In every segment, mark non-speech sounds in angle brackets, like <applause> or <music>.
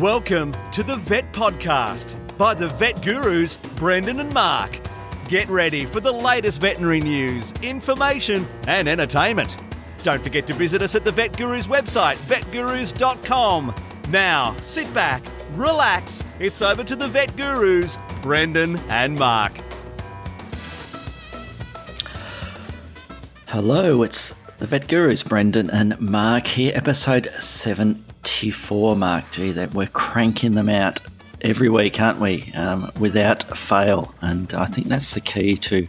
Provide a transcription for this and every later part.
Welcome to the Vet Podcast by the Vet Gurus, Brendan and Mark. Get ready for the latest veterinary news, information, and entertainment. Don't forget to visit us at the Vet Gurus website, vetgurus.com. Now, sit back, relax. It's over to the Vet Gurus, Brendan and Mark. Hello, it's the Vet Gurus, Brendan and Mark here, episode 74. Mark, gee, that we're cranking them out every week, aren't we? Um, without fail. And I think that's the key to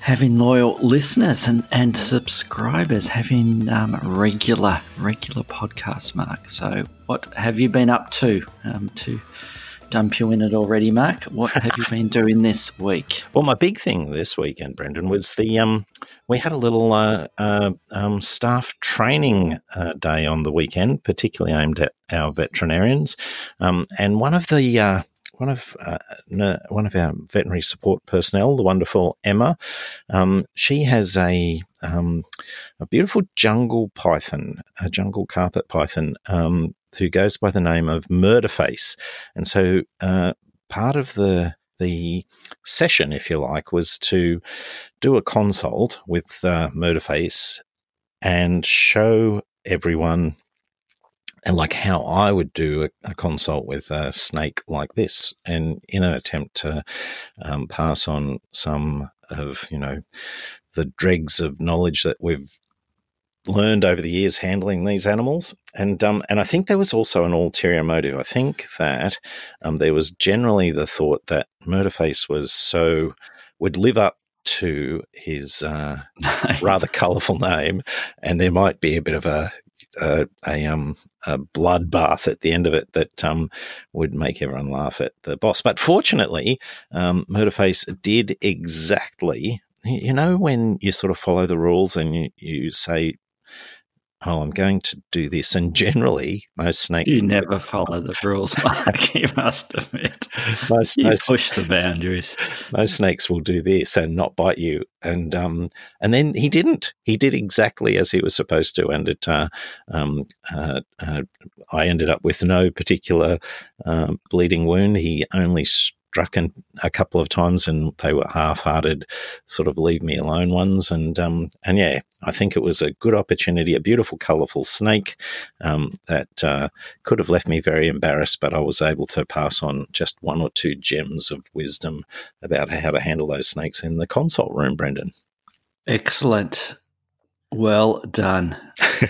having loyal listeners and, and subscribers, having um, regular regular podcasts, Mark. So, what have you been up to um, to dump you in it already, Mark? What have you been doing this week? Well, my big thing this weekend, Brendan, was the um, we had a little uh, uh, um, staff training uh, day on the weekend, particularly aimed at our veterinarians, um, and one of the uh, one of uh, one of our veterinary support personnel, the wonderful Emma. Um, she has a um, a beautiful jungle python, a jungle carpet python, um, who goes by the name of Murderface, and so uh, part of the the session, if you like, was to do a consult with uh, Murderface and show everyone and like how I would do a, a, consult with a snake like this, and in an attempt to um, pass on some of you know the dregs of knowledge that we've learned over the years handling these animals, and um, and I think there was also an ulterior motive. I think that um, there was generally the thought that Murderface was so would live up to his uh, <laughs> rather colourful name, and there might be a bit of a a, a, um, a bloodbath at the end of it that um, would make everyone laugh at the boss. But fortunately, um, Murderface did exactly. You know when you sort of follow the rules and you, you say oh, I'm going to do this. And generally, most snakes. You never follow the rules, <laughs> Mark, you must admit. Most, you most, push the boundaries. Most snakes will do this and not bite you. And um, and then he didn't. He did exactly as he was supposed to. And it, uh, um, uh, uh, I ended up with no particular uh, bleeding wound. He only struck in a couple of times, and they were half-hearted, sort of leave me alone ones. And um, and yeah, I think it was a good opportunity, a beautiful, colourful snake um, that uh, could have left me very embarrassed, but I was able to pass on just one or two gems of wisdom about how to handle those snakes in the consult room, Brendan. Excellent. Well done.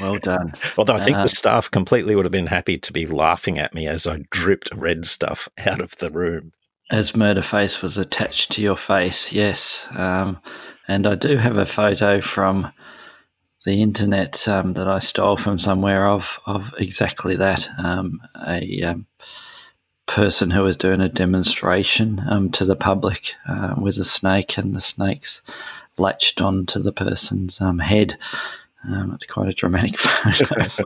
Well <laughs> done. Although I think uh, the staff completely would have been happy to be laughing at me as I dripped red stuff <laughs> out of the room as Murderface was attached to your face, yes. Um, and I do have a photo from the internet um, that I stole from somewhere of of exactly that. Um, a um, person who was doing a demonstration um, to the public uh, with a snake, and the snakes latched onto the person's um, head. Um, it's quite a dramatic <laughs> photo,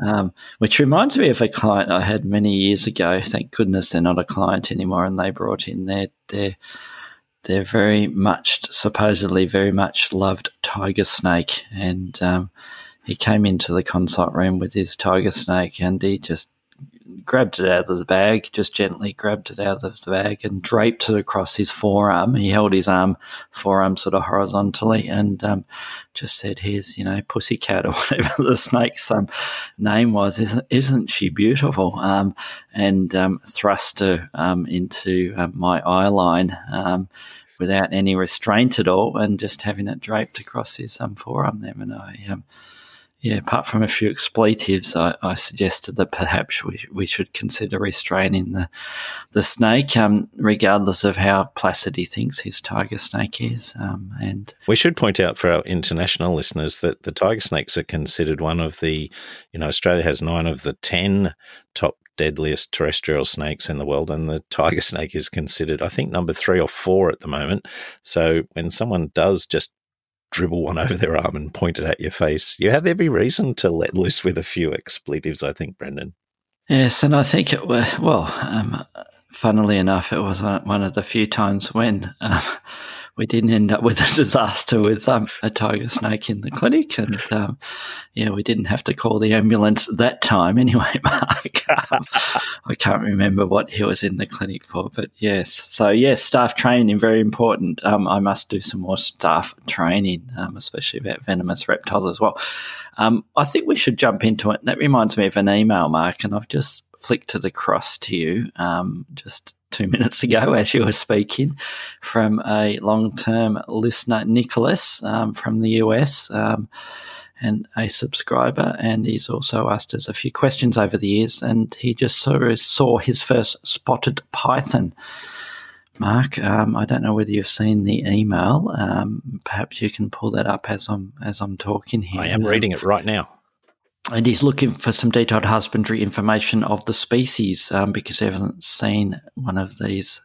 um, which reminds me of a client I had many years ago. Thank goodness they're not a client anymore, and they brought in their their their very much supposedly very much loved tiger snake, and um, he came into the consult room with his tiger snake, and he just grabbed it out of the bag, just gently grabbed it out of the bag and draped it across his forearm. He held his arm, forearm sort of horizontally and um, just said, here's, you know, Pussycat <laughs> or whatever the snake's um, name was. Isn't, isn't she beautiful? Um, and um, thrust her um, into uh, my eye line um, without any restraint at all and just having it draped across his forearm there. And I yeah, apart from a few expletives, I, I suggested that perhaps we, we should consider restraining the the snake, um, regardless of how placid he thinks his tiger snake is. Um, and we should point out for our international listeners that the tiger snakes are considered one of the, you know, Australia has nine of the ten top deadliest terrestrial snakes in the world, and the tiger <laughs> snake is considered, I think, number three or four at the moment. So when someone does just dribble one <laughs> over their arm and point it at your face. You have every reason to let loose with a few expletives, I think, Brendan. Yes, and I think it was, well, um, funnily enough, it was one of the few times when um, we didn't end up with a <laughs> disaster with um, a tiger snake in the clinic, and um, yeah, we didn't have to call the ambulance that time anyway. <laughs> Mark, um, <laughs> I can't remember what he was in the clinic for, but yes. So yes, staff training very important. Um, I must do some more staff training, um, especially about venomous reptiles as well. Um, I think we should jump into it. That reminds me of an email, Mark, and I've just flicked it across to you just two minutes ago <laughs> as you were speaking from a long term listener, Nicholas um, from the US. Um, and a subscriber, and he's also asked us a few questions over the years. And he just saw, saw his first spotted python. Mark, um, I don't know whether you've seen the email. Um, perhaps you can pull that up as I'm as I'm talking here. I am reading it right now and he's looking for some detailed husbandry information of the species um, because he hasn't seen one of these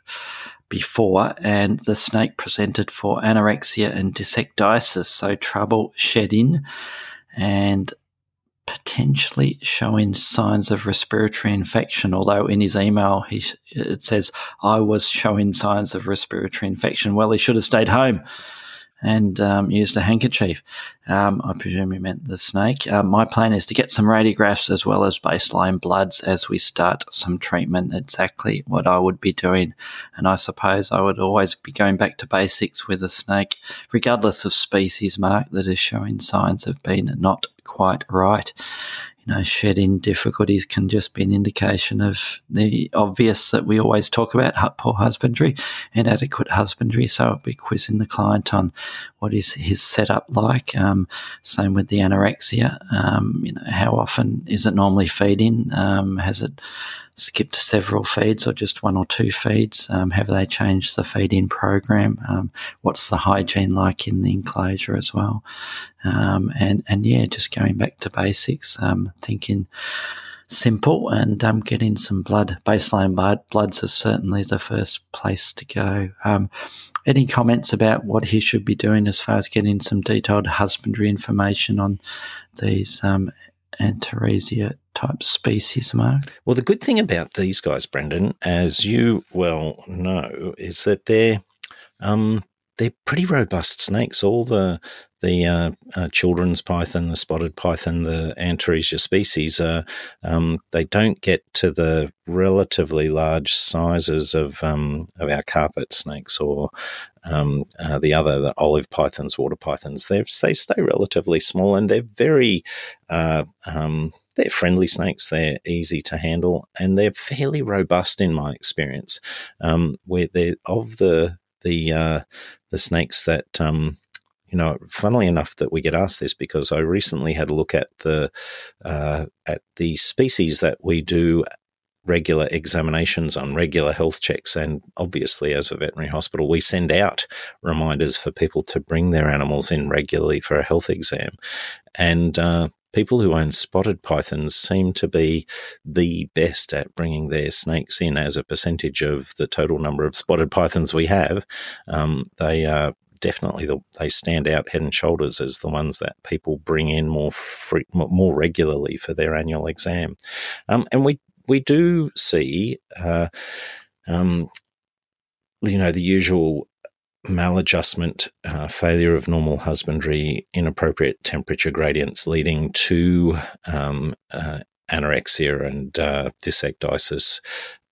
before. And the snake presented for anorexia and dysecdysis, so trouble shedding and potentially showing signs of respiratory infection. Although in his email, he it says I was showing signs of respiratory infection. Well, he should have stayed home and um, used a handkerchief. Um, I presume he meant the snake. Uh, my plan is to get some radiographs as well as baseline bloods as we start some treatment. Exactly what I would be doing. And I suppose I would always be going back to basics with a snake, regardless of species mark that is showing signs of being not quite right you know, shedding difficulties can just be an indication of the obvious that we always talk about poor husbandry, inadequate husbandry. So I'll be quizzing the client on what is his setup like. Um, same with the anorexia. Um, you know, how often is it normally feeding? Um, has it skipped several feeds or just one or two feeds? Um, have they changed the feeding program? Um, what's the hygiene like in the enclosure as well? Um, and and yeah, just going back to basics, thinking simple and um, getting some blood baseline blood bloods is certainly the first place to go. Um, any comments about what he should be doing as far as getting some detailed husbandry information on these um, Antaresia type species, Mark? Well, the good thing about these guys, Brendan, as you well know, is that they're um, they're pretty robust snakes. All the the uh, uh, children's python, the spotted python, the Antaresia species, um, they don't get to the relatively large sizes of um, of our carpet snakes or um, uh, the other the olive pythons, water pythons. They they stay relatively small and they're very uh, um, they're friendly snakes. They're easy to handle and they're fairly robust in my experience. Um, where they're of the the uh, the snakes that um, you know, funnily enough that we get asked this because I recently had a look at the uh, at the species that we do regular examinations on regular health checks and obviously as a veterinary hospital we send out reminders for people to bring their animals in regularly for a health exam. And uh, people who own spotted pythons seem to be the best at bringing their snakes in as a percentage of the total number of spotted pythons we have. Um, they are definitely the, they stand out head and shoulders as the ones that people bring in more free, more regularly for their annual exam. Um, and we we do see, uh, um, you know, the usual maladjustment, uh, failure of normal husbandry, inappropriate temperature gradients leading to um, uh, anorexia and uh, dysecdysis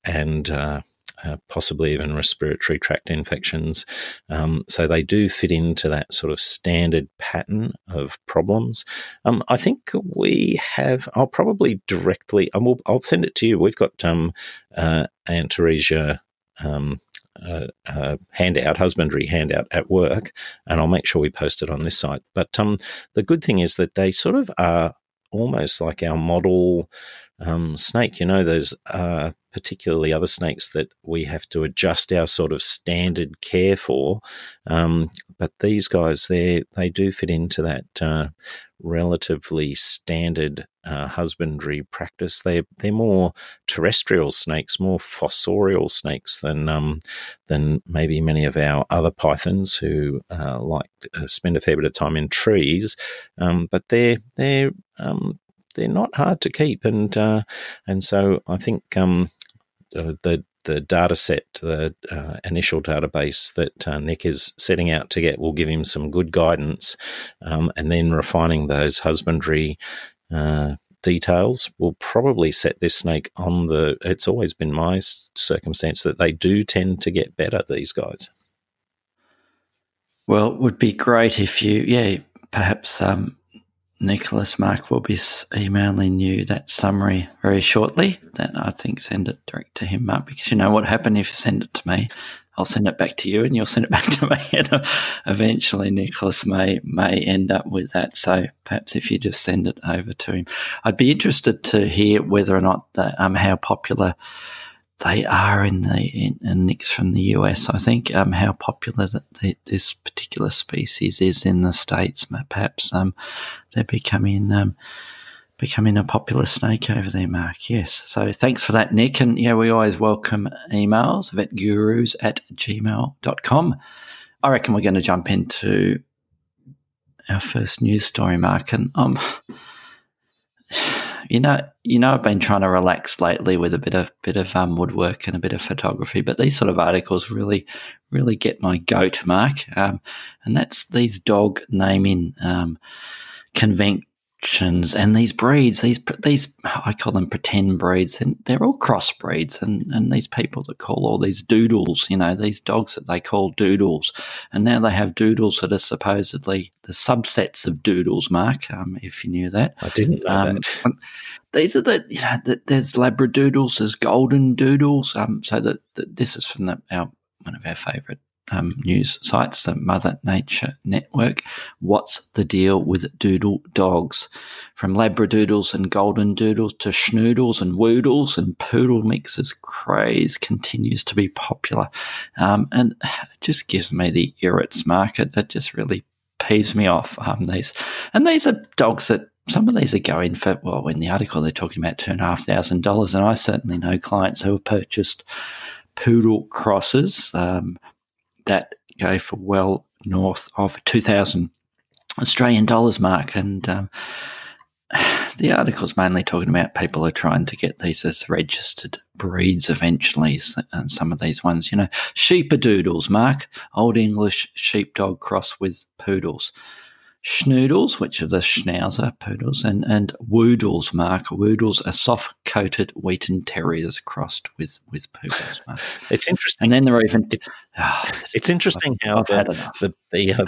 and uh, uh, possibly even respiratory tract infections. Um, so they do fit into that sort of standard pattern of problems. Um, I think we have, I'll probably directly, I'll, I'll send it to you. We've got um, uh, Antaresia um, uh, uh, handout, husbandry handout at work, and I'll make sure we post it on this site. But um, the good thing is that they sort of are almost like our model um, snake. You know, there's uh, particularly other snakes that we have to adjust our sort of standard care for. Um, but these guys, they they do fit into that uh, relatively standard uh, husbandry practice. They they're more terrestrial snakes, more fossorial snakes than um, than maybe many of our other pythons who uh, like uh, spend a fair bit of time in trees. Um, but they're they're um, they're not hard to keep, and uh, and so I think um, uh, the the data set, the uh, initial database that uh, Nick is setting out to get will give him some good guidance, um, and then refining those husbandry uh, details will probably set this snake on the. It's always been my circumstance that they do tend to get better. These guys. Well, it would be great if you, yeah, perhaps um, Nicholas Mark will be emailing you that summary very shortly. Then I think send it direct to him, Mark, because you know what happened if you send it to me. I'll send it back to you, and you'll send it <laughs> back to me, and uh, eventually Nicholas may may end up with that. So perhaps if you just send it over to him, I'd be interested to hear whether or not the, um how popular they are in the in, in Nick's from the US. I think um, how popular the, this particular species is in the states. Perhaps um, they're becoming um, becoming a popular snake over there, Mark. Yes. So thanks for that, Nick. And yeah, we always welcome emails, vetgurus at gmail.com. I reckon we're going to jump into our first news story, Mark. And um, you know, you know, I've been trying to relax lately with a bit of bit of um, woodwork and a bit of photography, but these sort of articles really, really get my goat, Mark. Um, and that's these dog naming um, and these breeds, these these I call them pretend breeds, and they're all crossbreeds, and and these people that call all these doodles, you know, these dogs that they call doodles, and now they have doodles that are supposedly the subsets of doodles. Mark, um, if you knew that, I didn't know um, that. These are the you know the, there's labradoodles, there's golden doodles. Um, so that, that this is from the, our one of our favourite um, news sites, the Mother Nature Network. What's the deal with doodle dogs? From Labradoodles and Golden Doodles to Schnoodles and Woodles and Poodle mixes, craze continues to be popular. Um, and <sighs> it just gives me the irrits market. It just really peeves me off. Um, these and these are dogs that some of these are going for well. In the article, they're talking about two and a half thousand dollars, and I certainly know clients who have purchased poodle crosses, um, that go for well north of 2,000 Australian dollars mark. And um, <sighs> the article's mainly talking about people are trying to get these as registered breeds eventually. And some of these ones, you know, sheepadoodles, Mark, Old English sheepdog cross with poodles. Schnoodles, which are the Schnauzer poodles, and, and Woodles, Mark. Woodles are soft coated Wheaten Terriers crossed with, with poodles, Mark. It's interesting. And then there are even. Oh, it's interesting I've, how I've the, the, the, uh,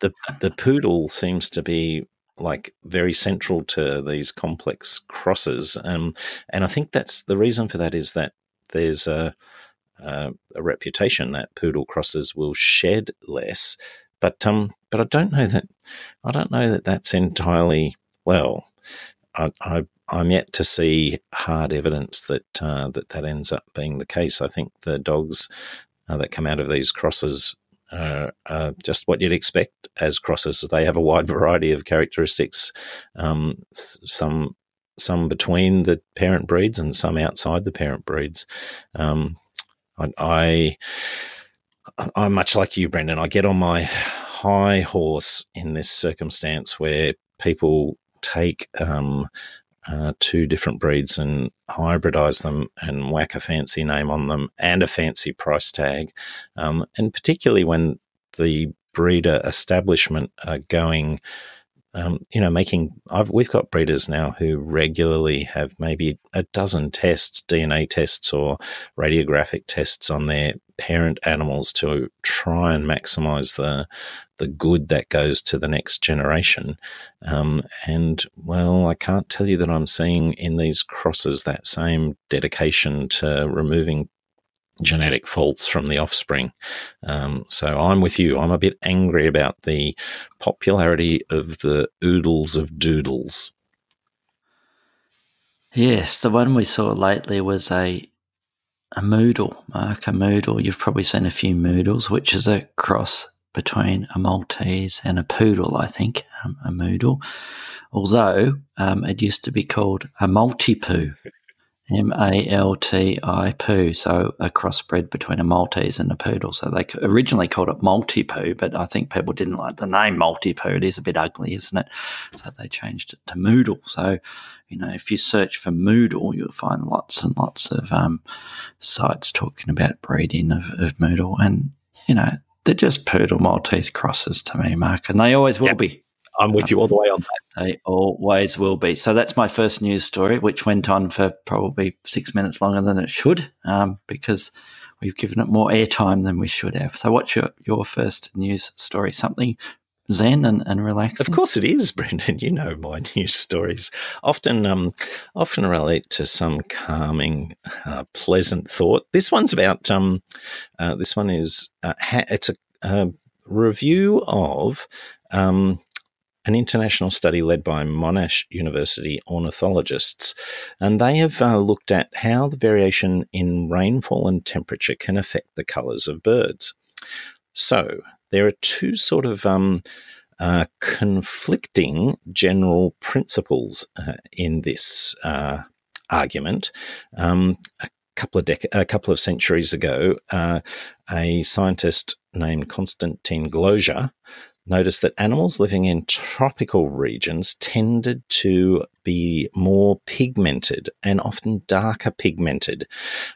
the, the poodle seems to be like very central to these complex crosses. Um, and I think that's the reason for that is that there's a, a, a reputation that poodle crosses will shed less but um, but I don't know that I don't know that that's entirely well. I, I I'm yet to see hard evidence that uh, that that ends up being the case. I think the dogs uh, that come out of these crosses are, are, just what you'd expect as crosses. They have a wide variety of characteristics. Um, some some between the parent breeds and some outside the parent breeds. Um, I, I I'm much like you, Brendan. I get on my high horse in this circumstance where people take um, uh, two different breeds and hybridize them and whack a fancy name on them and a fancy price tag. Um, and particularly when the breeder establishment are going um, you know, making I've, we've got breeders now who regularly have maybe a dozen tests, DNA tests or radiographic tests on their parent animals to try and maximize the the good that goes to the next generation. Um, and well, I can't tell you that I'm seeing in these crosses that same dedication to removing genetic faults from the offspring. Um, so I'm with you. I'm a bit angry about the popularity of the oodles of doodles. Yes, the one we saw lately was a a moodle, Mark, a moodle. You've probably seen a few moodles, which is a cross between a Maltese and a poodle, I think, um, a moodle. Although um, it used to be called a Malti-poo M A L T I poo. So a crossbred between a Maltese and a poodle. So they originally called it Malti poo, but I think people didn't like the name Malti poo. It is a bit ugly, isn't it? So they changed it to Moodle. So, you know, if you search for Moodle, you'll find lots and lots of um, sites talking about breeding of, of Moodle. And, you know, they're just poodle Maltese crosses to me, Mark, and they always will yep. be. I'm with you all the way on that. They always will be. So that's my first news story, which went on for probably six minutes longer than it should, um, because we've given it more airtime than we should have. So what's your, your first news story? Something zen and, and relaxing? Of course it is, <laughs> Brendan. You know my news stories often um, often relate to some calming, uh, pleasant thought. This one's about um, uh, this one is uh, ha- it's a, review of um, an international study led by Monash University ornithologists, and they have uh, looked at how the variation in rainfall and temperature can affect the colours of birds. So there are two sort of um, uh, conflicting general principles uh, in this uh, argument. Um, a couple of dec- a couple of centuries ago, uh, a scientist named Constantine Gloger noticed that animals living in tropical regions tended to be more pigmented and often darker pigmented.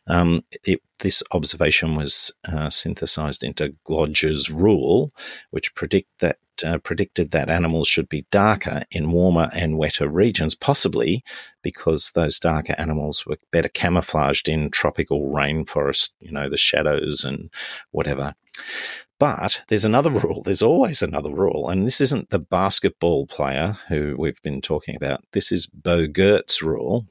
Um, it, this observation was uh, synthesized into Gloger's rule, which predict that uh, predicted that animals should be darker in warmer and wetter regions, possibly because those darker animals were better camouflaged in tropical rainforest, you know, the shadows and whatever. But there's another rule. There's always another rule. And this isn't the basketball player who we've been talking about. This is Bogert's rule,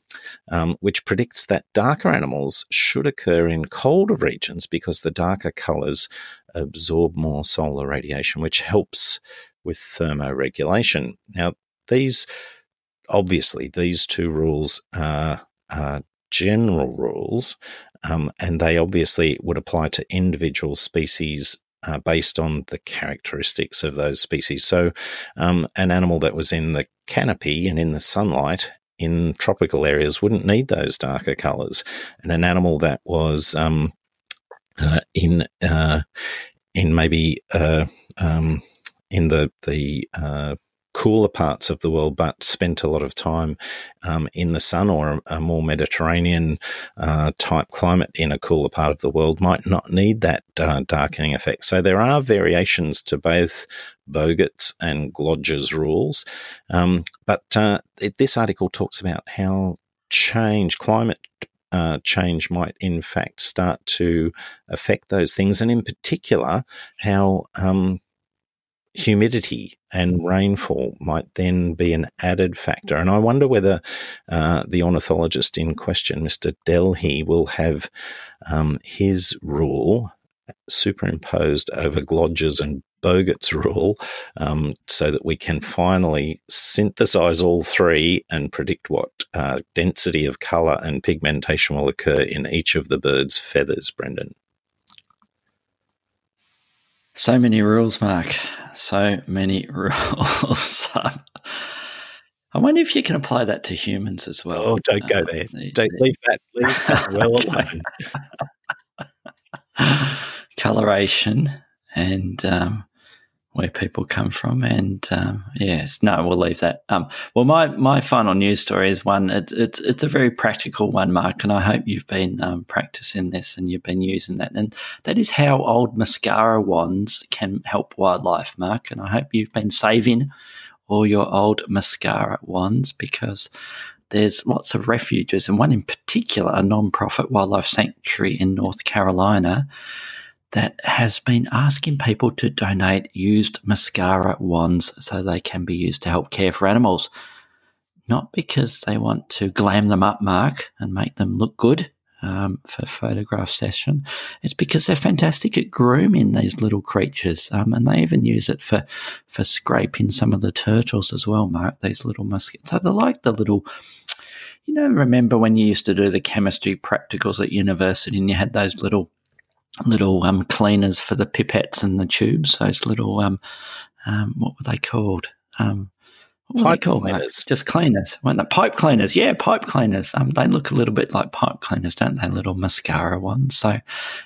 um, which predicts that darker animals should occur in colder regions because the darker colors absorb more solar radiation, which helps with thermoregulation. Now, these obviously, these two rules are, are general rules. Um, and they obviously would apply to individual species uh, based on the characteristics of those species. So, um, an animal that was in the canopy and in the sunlight in tropical areas wouldn't need those darker colors, and an animal that was um, uh, in uh, in maybe uh, um, in the the uh, cooler parts of the world, but spent a lot of time um, in the sun or a, more Mediterranean uh, type climate in a cooler part of the world might not need that uh, darkening effect. So there are variations to both Bogert's and Gloger's rules. Um, but uh, it, this article talks about how change, climate uh, change might in fact start to affect those things, and in particular, how um, humidity and rainfall might then be an added factor. And I wonder whether uh, the ornithologist in question, Mr. Delhey, will have um, his rule superimposed over Gloger's and Bogert's rule um, so that we can finally synthesize all three and predict what uh, density of color and pigmentation will occur in each of the bird's feathers, Brendan. So many rules, Mark so many <laughs> rules. I wonder if you can apply that to humans as well. Oh, don't go there. Uh, don't leave that, leave that <laughs> well alone. <laughs> Coloration and um, where people come from. And um, yes, no, we'll leave that. Um, well, my, my final news story is one. It, it's it's a very practical one, Mark, and I hope you've been um, practicing this and you've been using that. And that is how old mascara wands can help wildlife, Mark. And I hope you've been saving all your old mascara wands because there's lots of refuges, and one in particular, a non-profit wildlife sanctuary in North Carolina that has been asking people to donate used mascara wands so they can be used to help care for animals. Not because they want to glam them up, Mark, and make them look good um, for photograph session. It's because they're fantastic at grooming these little creatures, um, and they even use it for for scraping some of the turtles as well, Mark. These little mosquitoes. So they're like the little. You know, remember when you used to do the chemistry practicals at university and you had those little little um, cleaners for the pipettes and the tubes. Those little um, um, what were they called? Um, what pipe call cleaners. Just cleaners. When the pipe cleaners, yeah, pipe cleaners. Um, they look a little bit like pipe cleaners, don't they? Little mascara ones. So,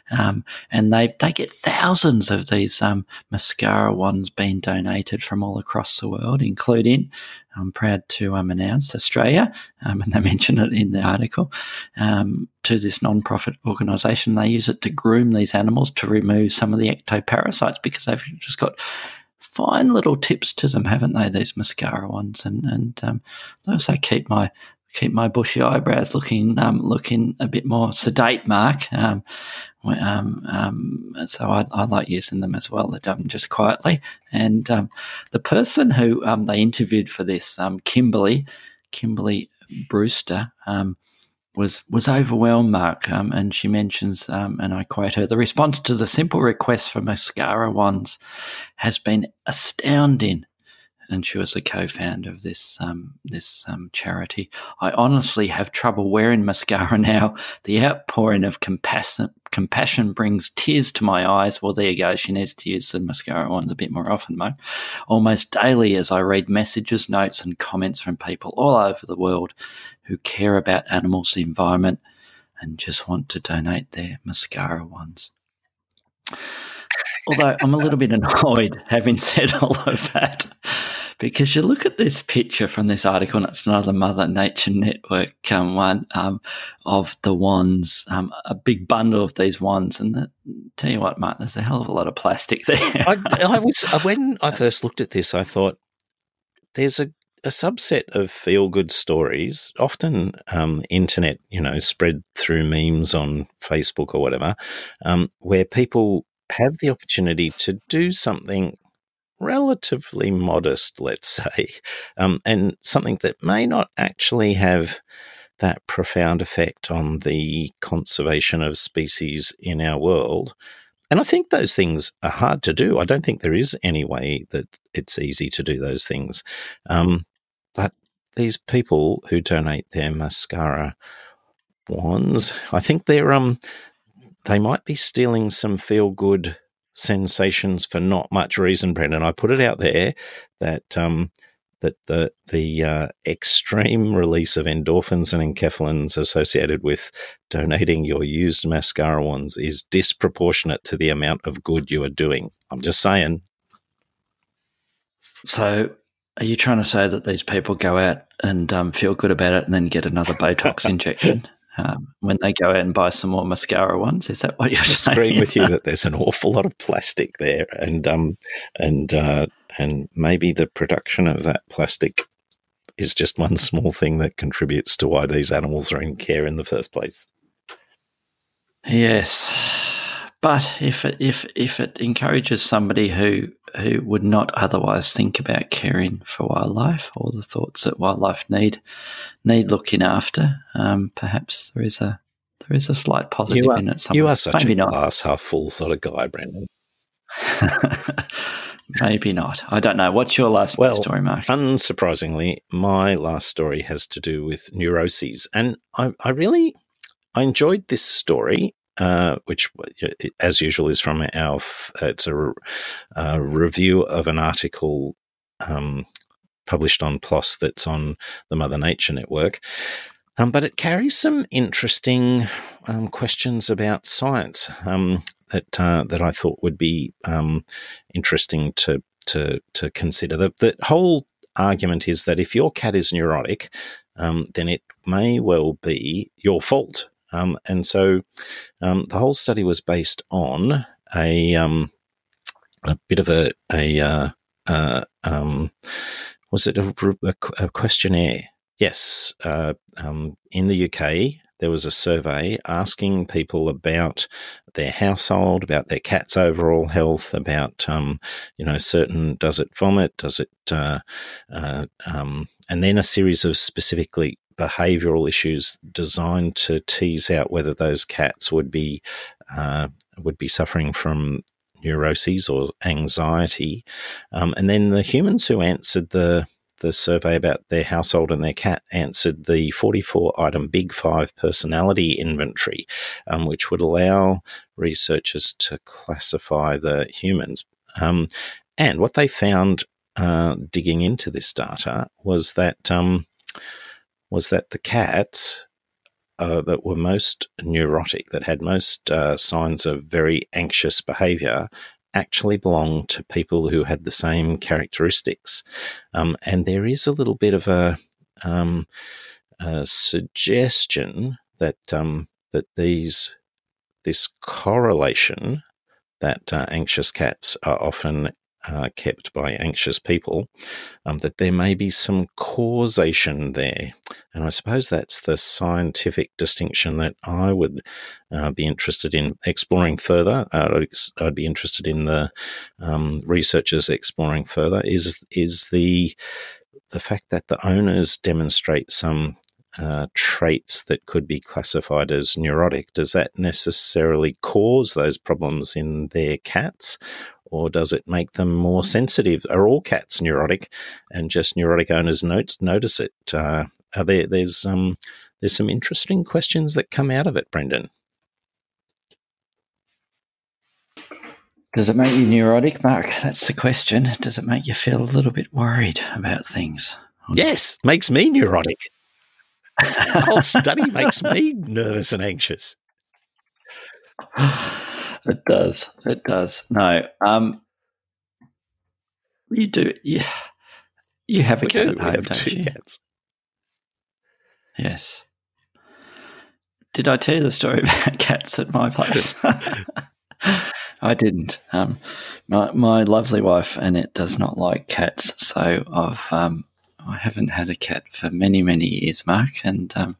um, and they they get thousands of these um, mascara ones being donated from all across the world, including I'm proud to um, announce Australia, um, and they <laughs> mention it in the article, um, to this non-profit organisation. They use it to groom these animals to remove some of the ectoparasites because they've just got fine little tips to them, haven't they? These mascara ones, and and um, they keep my keep my bushy eyebrows looking um, looking a bit more sedate, Mark. Um, um, um, so I, I, like using them as well. Just quietly. And um, the person who um, they interviewed for this, um, Kimberly, Kimberly Brewster, was was overwhelmed, Mark. Um, and she mentions, um, and I quote her: the response to the simple request for mascara wands has been astounding and she was a co-founder of this um, this um, charity. I honestly have trouble wearing mascara now. The outpouring of compassion compassion brings tears to my eyes. Well, there you go. She needs to use the mascara ones a bit more often, mate. Almost daily, as I read messages, notes, and comments from people all over the world who care about animals, the environment, and just want to donate their mascara ones. Although I'm a little bit annoyed having said all of that because you look at this picture from this article, and it's another Mother Nature Network um, one um, of the wands, um, a big bundle of these wands. And tell you what, Mark, there's a hell of a lot of plastic <laughs> there. I, I was uh, when I first looked at this, I thought there's a a subset of feel good stories, often um, internet, you know, spread through memes on Facebook or whatever, um, where people have the opportunity to do something relatively modest, let's <laughs> say, um, and something that may not actually have that profound effect on the conservation of species in our world. And I think those things are hard to do. I don't think there is any way that it's easy to do those things. Um, but these people who donate their mascara wands, I think they're um they might be stealing some feel good sensations for not much reason, Brendan. I put it out there that um, that the the uh, extreme release of endorphins and enkephalins associated with donating your used mascara ones is disproportionate to the amount of good you are doing. I'm just saying. So, are you trying to say that these people go out and um, feel good about it and then get another Botox <laughs> injection? Um, when they go out and buy some more mascara ones. Is that what you're Just saying? agreeing with you that <laughs> there's an awful lot of plastic there, and um, and uh, and maybe the production of that plastic is just one small thing that contributes to why these animals are in care in the first place. Yes, but if it, if if it encourages somebody who who would not otherwise think about caring for wildlife or the thoughts that wildlife need need looking after, um, perhaps there is a there is a slight positive are, in it. Somewhere. You are such Maybe a not. glass half full sort of guy, Brendan. <laughs> Maybe not. I don't know. What's your last well, story, Mark? Unsurprisingly, my last story has to do with neuroses, and I, I really I enjoyed this story uh, which, as usual, is from our. It's a, a review of an article um, published on PLOS that's on the Mother Nature Network. Um, but it carries some interesting um, questions about science um, that uh, that I thought would be um, interesting to to to consider. The, the whole argument is that if your cat is neurotic, um, then it may well be your fault um, and so um, the whole study was based on a, um, a bit of a, a uh, uh, um, was it a, a, questionnaire? Yes. Uh, um, in the UK, there was a survey asking people about their household, about their cat's overall health, about um, you know certain does it vomit, does it, uh, uh, um, and then a series of specifically behavioural issues designed to tease out whether those cats would be uh, would be suffering from neuroses or anxiety, um, and then the humans who answered the the survey about their household and their cat answered the 44 item Big Five personality inventory, um, which would allow researchers to classify the humans. Um, and what they found uh, digging into this data was that um, was that the cats uh, that were most neurotic, that had most uh, signs of very anxious behaviour, actually belonged to people who had the same characteristics. Um, and there is a little bit of a, um, a suggestion that um, that these this correlation that uh, anxious cats are often uh, kept by anxious people, um, that there may be some causation there. And I suppose that's the scientific distinction that I would uh, be interested in exploring further. Uh, I'd, be interested in the um, researchers exploring further. Is is the the fact that the owners demonstrate some uh, traits that could be classified as neurotic, does that necessarily cause those problems in their cats? Or does it make them more sensitive? Are all cats neurotic, and just neurotic owners note, notice it? Uh, are there, there's um, there's some interesting questions that come out of it, Brendan. Does it make you neurotic, Mark? That's the question. Does it make you feel a little bit worried about things? Yes, makes me neurotic. <laughs> the whole study makes me nervous and anxious. <sighs> <sighs> <sighs> It does. It does. No. Um, you do. You, you have a we cat do. at home, we have don't two you? Cats. Yes. Did I tell you the story <laughs> about cats at my place? <laughs> <laughs> I didn't. Um, my my lovely wife Annette does not like cats, so I've um, I haven't had a cat for many many years, Mark, and um,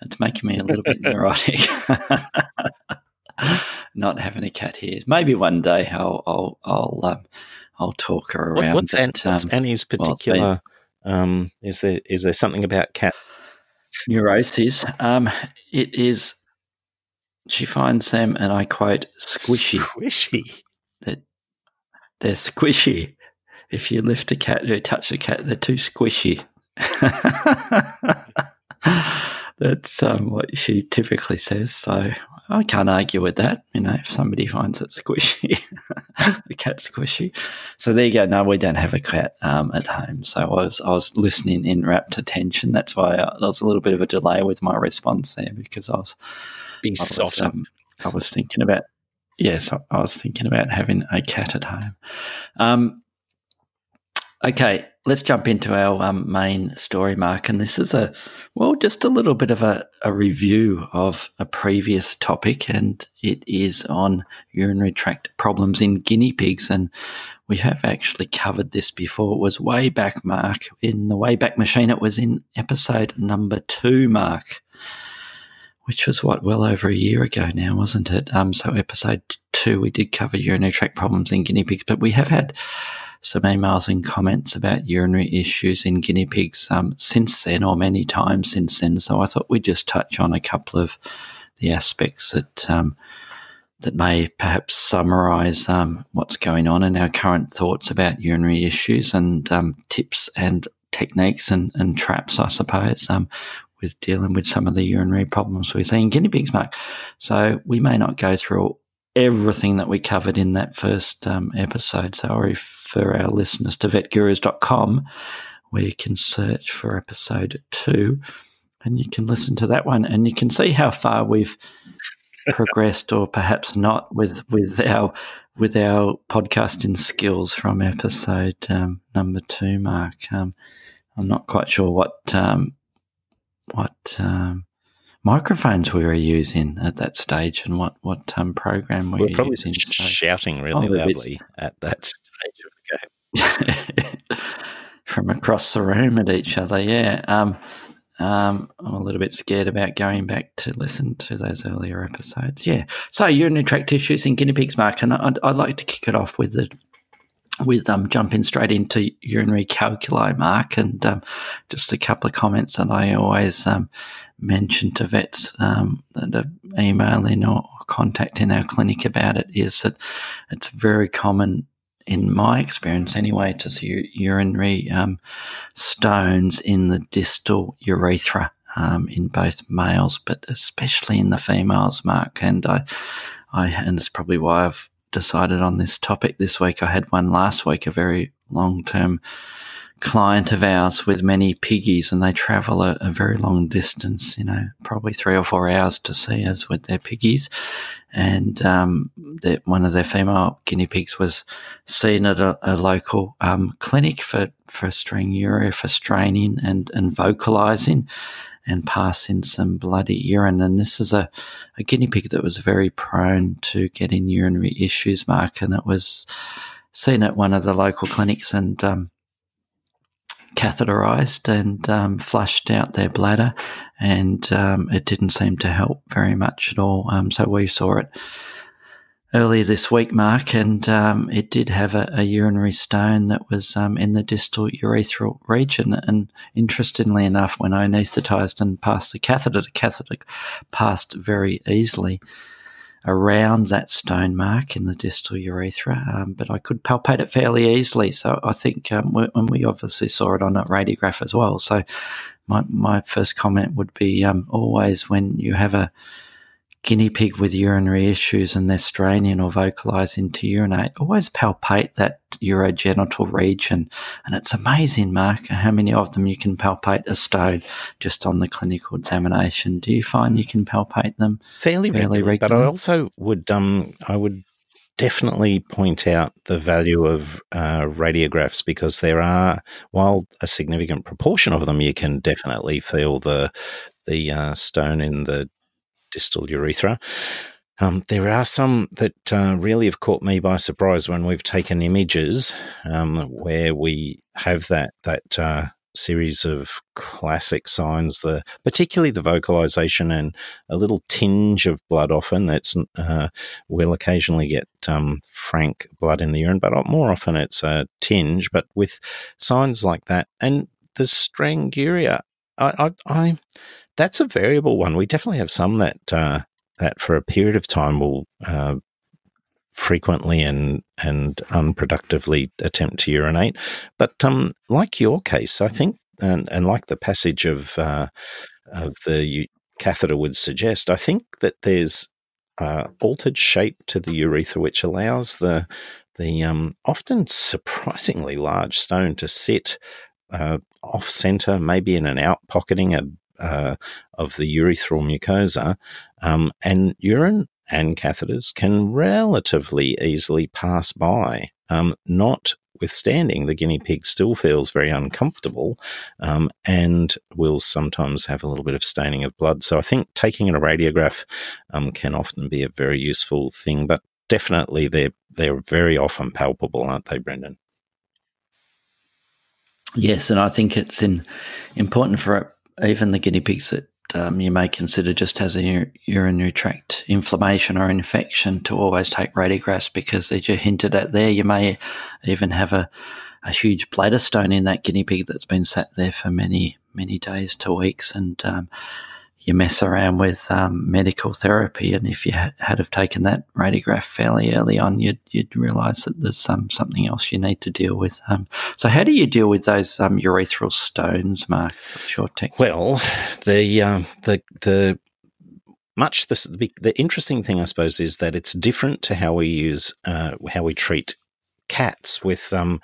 it's making me a little bit neurotic. Not having a cat here. Maybe one day I'll I'll I'll, um, I'll talk her around. What's, but, what's um, Annie's particular? Um, is there is there something about cats? Neuroses. Um, it is. She finds them, and I quote, "squishy." Squishy. They're, they're squishy. If you lift a cat or touch a cat, they're too squishy. <laughs> That's um, what she typically says. So I can't argue with that. You know, if somebody finds it squishy, <laughs> the cat's squishy. So there you go. No, we don't have a cat um, at home. So I was I was listening in rapt attention. That's why I, there was a little bit of a delay with my response there because I was being soft. Um, I was thinking about yes, I was thinking about having a cat at home. Um, okay, let's jump into our um, main story, Mark. And this is a, well, just a little bit of a, a, review of a previous topic, and it is on urinary tract problems in guinea pigs. And we have actually covered this before. It was way back, Mark, in the Wayback Machine. It was in episode number two, Mark. Which was what, well over a year ago now, wasn't it? Um, so episode two, we did cover urinary tract problems in guinea pigs, but we have had some emails and comments about urinary issues in guinea pigs um, since then, or many times since then. So I thought we'd just touch on a couple of the aspects that um, that may perhaps summarise um, what's going on and our current thoughts about urinary issues and um, tips and techniques and, and traps, I suppose, um, with dealing with some of the urinary problems we see in guinea pigs, Mark. So we may not go through everything that we covered in that first um, episode. So I refer our listeners to vetgurus.com where you can search for episode two and you can listen to that one and you can see how far we've <laughs> progressed or perhaps not with, with our with our podcasting skills from episode um, number two, Mark. Um, I'm not quite sure what um, what um, microphones we were using at that stage and what what um, program we we were probably using. So, shouting really oh, loudly at that of the game. <laughs> From across the room at each other, yeah. Um, um, I'm a little bit scared about going back to listen to those earlier episodes. Yeah. So urinary tract tissues in guinea pigs, Mark, and I'd, I'd like to kick it off with the with um, jumping straight into urinary calculi, Mark, and um, just a couple of comments that I always um, mention to vets um, that are emailing or contacting our clinic about it is that it's very common in my experience anyway, to see urinary um, stones in the distal urethra um, in both males, but especially in the females, Mark. And I, I, and it's probably why I've decided on this topic this week. I had one last week, a very long term client of ours with many piggies, and they travel a, a, very long distance, you know, probably three or four hours to see us with their piggies. And um, one of their female guinea pigs was seen at a, a local um, clinic for, for stranguria, for straining and, and vocalizing and passing some bloody urine. And this is a, a guinea pig that was very prone to getting urinary issues, Mark, and it was seen at one of the local clinics and um, catheterized and um, flushed out their bladder, and um, it didn't seem to help very much at all. Um, so we saw it earlier this week, Mark, and um, it did have a, a, urinary stone that was um, in the distal urethral region. And interestingly enough, when I anaesthetized and passed the catheter, the catheter passed very easily around that stone mark in the distal urethra, um, but I could palpate it fairly easily. So I think, um, we, and we obviously saw it on a radiograph as well. So my, my first comment would be um, always when you have a guinea pig with urinary issues and they're straining or vocalizing to urinate, always palpate that urogenital region. And it's amazing, Mark, how many of them you can palpate a stone just on the clinical examination. Do you find you can palpate them fairly, fairly regularly? But I also would, um, I would definitely point out the value of uh, radiographs because there are, while a significant proportion of them, you can definitely feel the the uh, stone in the distal urethra. Um, there are some that uh, really have caught me by surprise when we've taken images um, where we have that that uh, series of classic signs, the particularly the vocalization and a little tinge of blood. Often that's uh, we'll occasionally get um, frank blood in the urine, but more often it's a tinge. But with signs like that and the stranguria, I, I, I that's a variable one. We definitely have some that uh, that for a period of time will uh, frequently and and unproductively attempt to urinate. But um, like your case, I think, and, and like the passage of uh, of the catheter would suggest, I think that there's uh, altered shape to the urethra, which allows the the um, often surprisingly large stone to sit uh, off center, maybe in an out pocketing, a uh, of the urethral mucosa, um, and urine and catheters can relatively easily pass by, um, notwithstanding the guinea pig still feels very uncomfortable um, and will sometimes have a little bit of staining of blood. So I think taking in a radiograph um, can often be a very useful thing, but definitely they're they're very often palpable, aren't they, Brendan? Yes, and I think it's in, important for even the guinea pigs that um, you may consider just has a urinary tract inflammation or infection to always take radiographs because, as you hinted at there, you may even have a, a huge bladder stone in that guinea pig that's been sat there for many, many days to weeks. And um, you mess around with um, medical therapy, and if you had, had have taken that radiograph fairly early on, you'd you'd realise that there's um, something else you need to deal with. Um, so, how do you deal with those um, urethral stones, Mark? Your technique? Well, the um, the the much the, the interesting thing, I suppose, is that it's different to how we use uh, how we treat cats with um,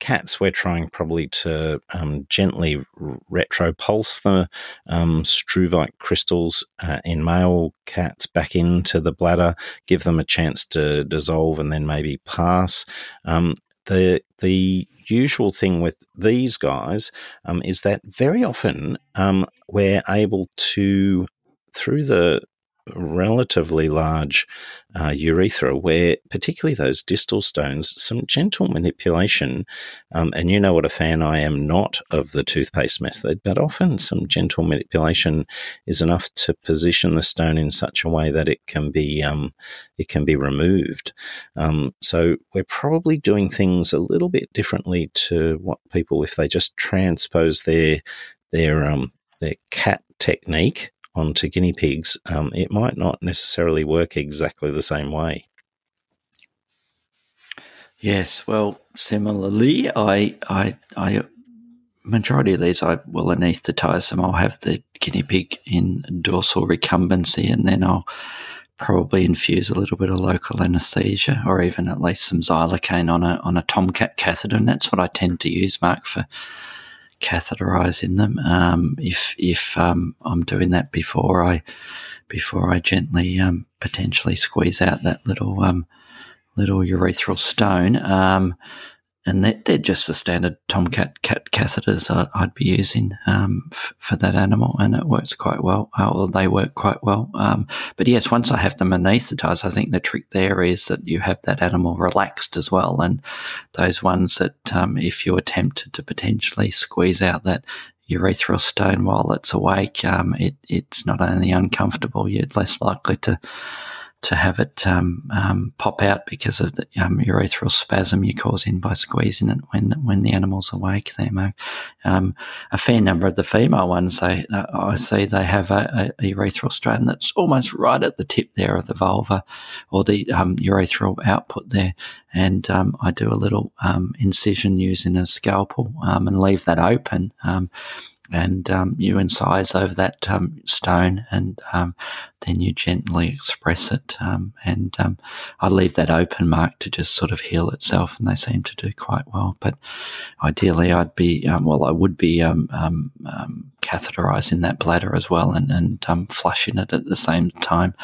cats, we're trying probably to um, gently retropulse the um, struvite crystals uh, in male cats back into the bladder, give them a chance to dissolve and then maybe pass. Um, the the usual thing with these guys um, is that very often um, we're able to through the relatively large uh, urethra, where particularly those distal stones, some gentle manipulation, um, and you know what a fan I am not of the toothpaste method, but often some gentle manipulation is enough to position the stone in such a way that it can be um, it can be removed. Um, so we're probably doing things a little bit differently to what people if they just transpose their their um, their cat technique onto guinea pigs, um, it might not necessarily work exactly the same way. Yes, well, similarly, I, I, I, majority of these I will anaesthetize them. I'll have the guinea pig in dorsal recumbency, and then I'll probably infuse a little bit of local anaesthesia or even at least some xylocaine on a on a tomcat catheter, and that's what I tend to use, Mark, for catheterizing them. Um, if if um, I'm doing that before I before I gently um, potentially squeeze out that little um, little urethral stone. And they're, they're, just the standard tomcat cat catheters I'd be using um, f- for that animal, and it works quite well. Uh, well, they work quite well. Um, but yes, once I have them anaesthetized, I think the trick there is that you have that animal relaxed as well, and those ones that um, if you attempted to potentially squeeze out that urethral stone while it's awake, um, it, it's not only uncomfortable, you're less likely to to have it um, um, pop out because of the um, urethral spasm you're causing by squeezing it when when the animal's awake. There, Mark. Um, a fair number of the female ones, they uh, I see they have a, a, urethral strain that's almost right at the tip there of the vulva or the um, urethral output there, and um, I do a little incision using a scalpel and leave that open and um, you incise over that um, stone, and um, then you gently express it. Um, and um, I leave that open mark to just sort of heal itself, and they seem to do quite well. But ideally, I'd be um, well, I would be catheterizing that bladder as well, and, and flushing it at the same time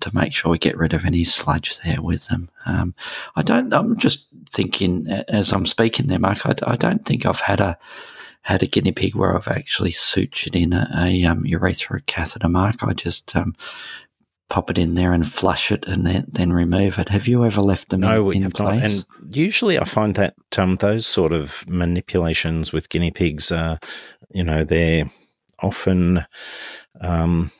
to make sure we get rid of any sludge there with them. I don't. I'm just thinking as I'm speaking there, Mark. I, I don't think I've had a had a guinea pig where I've actually sutured in a, a um, urethra catheter mark. I just um, pop it in there and flush it and then, then remove it. Have you ever left them no, in, in place? Not. And usually I find that um, those sort of manipulations with guinea pigs are, you know, they're often um,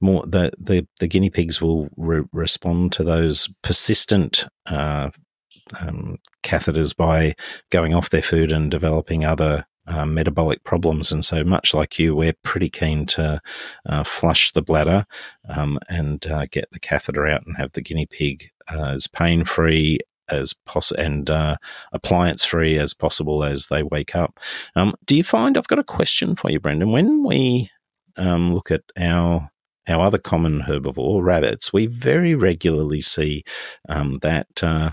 more the, the, the guinea pigs will re- respond to those persistent uh, um, catheters by going off their food and developing other uh, metabolic problems. And so, much like you, we're pretty keen to uh, flush the bladder um, and uh, get the catheter out and have the guinea pig uh, as pain free as possible and uh, appliance free as possible as they wake up. Um, do you find I've got a question for you, Brendan? When we um, look at our our other common herbivore, rabbits, we very regularly see um, that uh,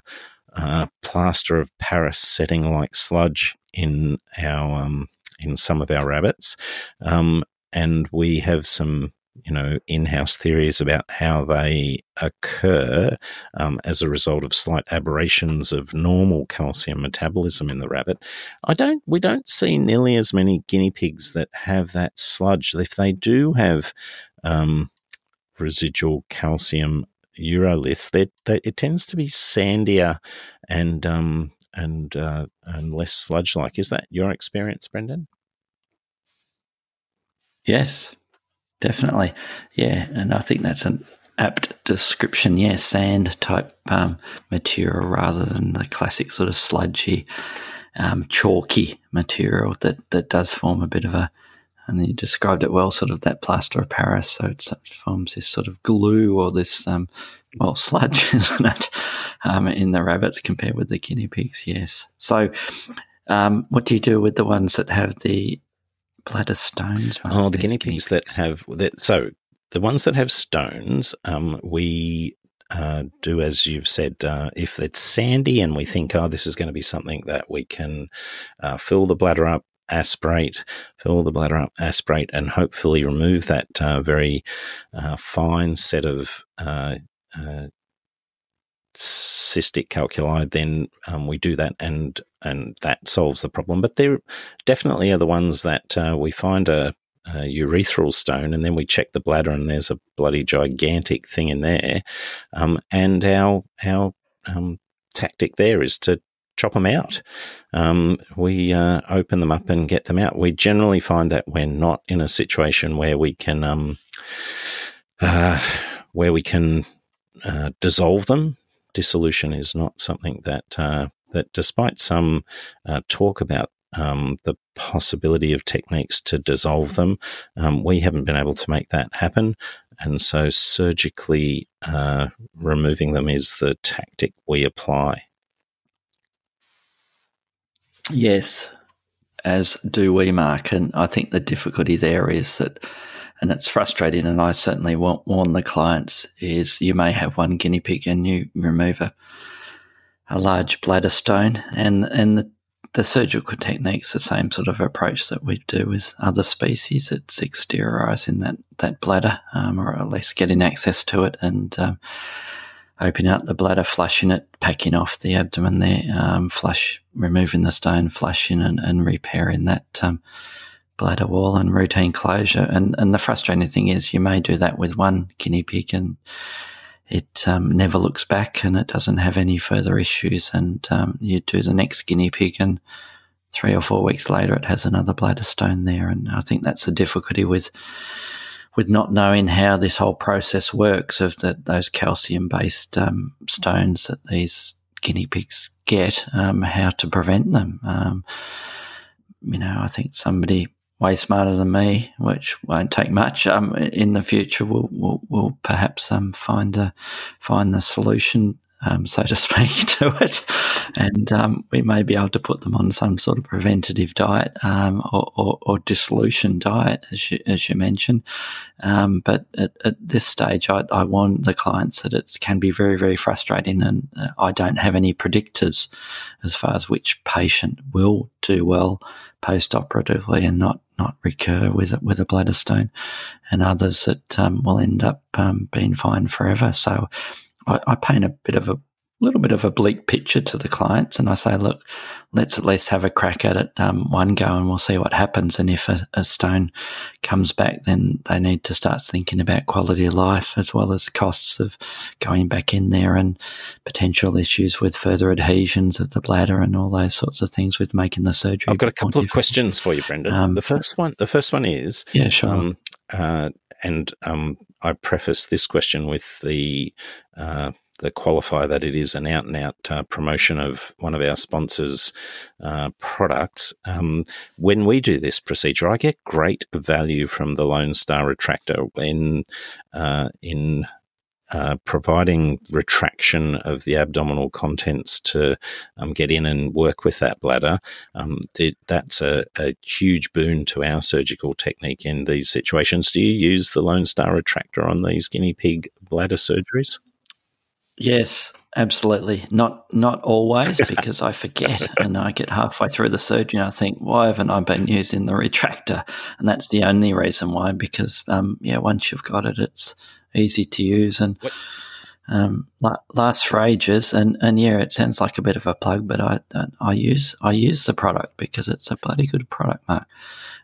uh, plaster of Paris setting like sludge in our um, in some of our rabbits, um, and we have some you know in-house theories about how they occur um, as a result of slight aberrations of normal calcium metabolism in the rabbit. I don't we don't see nearly as many guinea pigs that have that sludge. If they do have um, residual calcium uroliths, they, it tends to be sandier and um, and uh, and less sludge like. Is that your experience, Brendan? Yes, definitely. Yeah, and I think that's an apt description. Yeah, sand type um, material rather than the classic sort of sludgy, um, chalky material that that does form a bit of a. And you described it well, sort of that plaster of Paris. So it forms this sort of glue or this um, well, <laughs> sludge, isn't it, um, in the rabbits compared with the guinea pigs? Yes. So, um, what do you do with the ones that have the bladder stones? Oh, the guinea pigs, guinea pigs, that have that. So the ones that have stones, um, we uh, do as you've said. Uh, if it's sandy and we think, oh, this is going to be something that we can uh, fill the bladder up aspirate, fill the bladder up, aspirate, and hopefully remove that uh, very uh, fine set of uh, uh, cystic calculi, then um, we do that, and and that solves the problem. But there definitely are the ones that uh, we find a, a, urethral stone, and then we check the bladder, and there's a bloody gigantic thing in there. Um, and our our um, tactic there is to chop them out. Um, we uh, open them up and get them out. We generally find that we're not in a situation where we can um, uh, where we can uh, dissolve them. Dissolution is not something that uh, that, despite some uh, talk about um, the possibility of techniques to dissolve them, um, we haven't been able to make that happen. And so, surgically uh, removing them is the tactic we apply. Yes, as do we, Mark. And I think the difficulty there is that and it's frustrating. And I certainly won't warn the clients: is you may have one guinea pig and you remove a a large bladder stone, and and the the surgical technique's the same sort of approach that we do with other species. It's exteriorizing that that bladder, um, or at least getting access to it, and um, opening up the bladder, flushing it, packing off the abdomen there, um, flush, removing the stone, flushing, and, and repairing that um, bladder wall and routine closure. And and the frustrating thing is, you may do that with one guinea pig and it um, never looks back and it doesn't have any further issues. And um, you do the next guinea pig, and three or four weeks later, it has another bladder stone there. And I think that's the difficulty with with not knowing how this whole process works of the, those calcium based um, stones that these guinea pigs get, um, how to prevent them. Um, you know, I think somebody way smarter than me, which won't take much. Um, in the future, we'll, we'll, we'll perhaps um, find a find the solution, um, so to speak, to it, and um, we may be able to put them on some sort of preventative diet um, or, or, or, dissolution diet, as you, as you mentioned. Um, but at, at, this stage, I, I warn the clients that it can be very, very frustrating, and uh, I don't have any predictors as far as which patient will do well post-operatively and not not recur with with a bladder stone, and others that um, will end up um, being fine forever. So I, I, paint a bit of a little bit of a bleak picture to the clients, and I say, look, let's at least have a crack at it um, one go, and we'll see what happens. And if a, a, stone comes back, then they need to start thinking about quality of life as well as costs of going back in there and potential issues with further adhesions of the bladder and all those sorts of things with making the surgery. I've got a couple of questions for you, Brendan. Um, the first one, the first one is, yeah, sure. Um, uh, and um, I preface this question with the uh, the qualifier that it is an out and out uh, promotion of one of our sponsors' uh, products. Um, when we do this procedure, I get great value from the Lone Star retractor in uh, in uh, providing retraction of the abdominal contents to um, get in and work with that bladder. Um, that's a, a, huge boon to our surgical technique in these situations. Do you use the Lone Star retractor on these guinea pig bladder surgeries? Yes, absolutely. Not not always <laughs> because I forget and I get halfway through the surgery and I think, why haven't I been using the retractor? And that's the only reason why. Because um, yeah, once you've got it, it's easy to use and um, lasts for ages. And, and yeah, it sounds like a bit of a plug, but I I use I use the product because it's a bloody good product, Mark.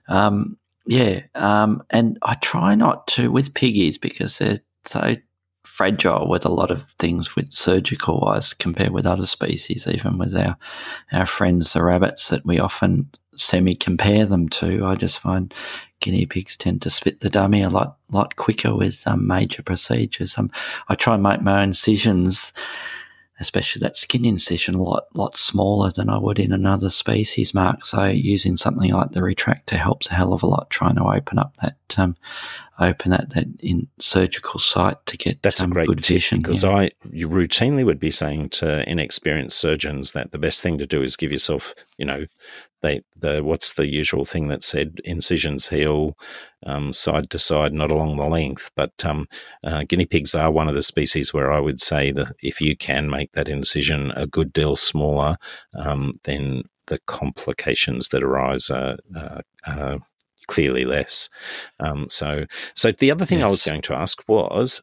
Um, yeah, um, and I try not to with piggies because they're so fragile with a lot of things with surgical wise compared with other species, even with our our friends the rabbits that we often semi compare them to. I just find guinea pigs tend to spit the dummy a lot lot quicker with um, major procedures. Um, I try and make my own incisions especially that skin incision, a lot, lot smaller than I would in another species, Mark. So using something like the retractor helps a hell of a lot trying to open up that, um, open that, that in surgical site to get That's um, a great good vision. Because yeah. I you routinely would be saying to inexperienced surgeons that the best thing to do is give yourself, you know, they the what's the usual thing that said incisions heal um, side to side, not along the length. But um, uh, guinea pigs are one of the species where I would say that if you can make that incision a good deal smaller, um, then the complications that arise are, uh, are clearly less. Um, so, so the other thing yes. I was going to ask was.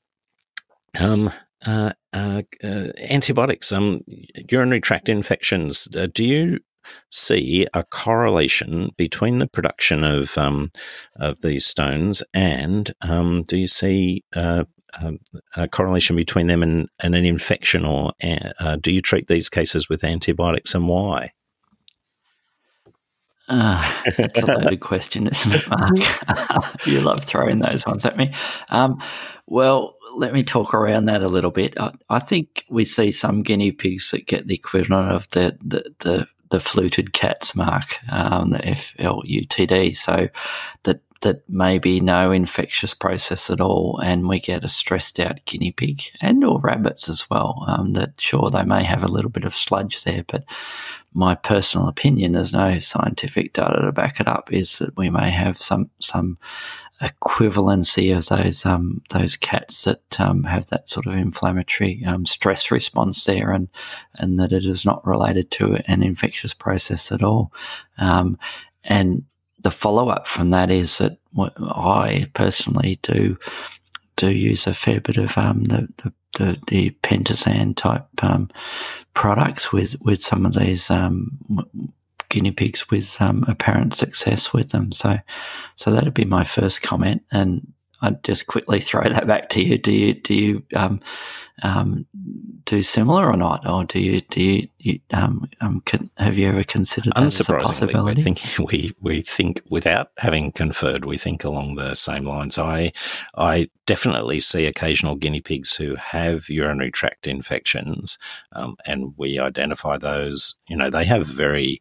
Um, uh, uh, uh, antibiotics, um, urinary tract infections. Uh, do you see a correlation between the production of um, of these stones and um, do you see uh, um, a correlation between them and, and an infection, or uh, do you treat these cases with antibiotics, and why? Uh, that's a loaded question, isn't it, Mark? <laughs> <laughs> you love throwing those ones at me. Um, well, let me talk around that a little bit. I, I, think we see some guinea pigs that get the equivalent of the, the, the the fluted cats mark, um, the FLUTD. So that that may be no infectious process at all, and we get a stressed out guinea pig and or rabbits as well. Um, that sure they may have a little bit of sludge there, but my personal opinion, there's no scientific data to back it up, is that we may have some some equivalency of those um, those cats that um, have that sort of inflammatory um, stress response there, and and that it is not related to an infectious process at all. Um, and the follow up from that is that I personally do do use a fair bit of um, the, the the, the Pentosan type um, products with, with some of these um, guinea pigs with um, apparent success with them. So, so that'd be my first comment, and I'd just quickly <laughs> throw that back to you. Do you do you um, um, do similar or not, or do you do you, you um, um, can, have you ever considered that as a possibility? We think we we think without having conferred, we think along the same lines. I I definitely see occasional guinea pigs who have urinary tract infections, um, and we identify those. You know, they have very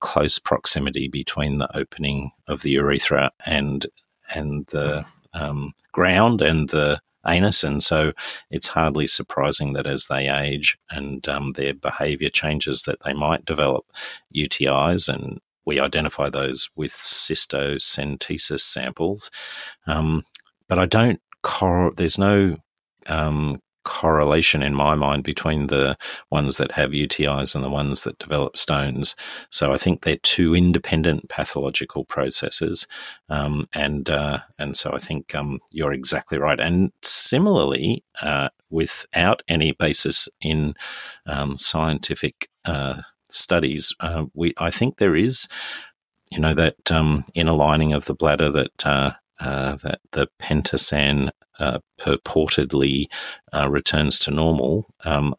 close proximity between the opening of the urethra and and the um, ground and the anus, and so it's hardly surprising that as they age and um, their behaviour changes, that they might develop UTIs, and we identify those with cystocentesis samples. Um, but I don't. Cor- there's no um, correlation in my mind between the ones that have UTIs and the ones that develop stones. So I think they're two independent pathological processes, um, and uh, and so I think um, you're exactly right. And similarly, uh, without any basis in um, scientific uh, studies, uh, we I think there is. You know that um, inner lining of the bladder that uh, that the pentosan uh, purportedly uh, returns to normal, um,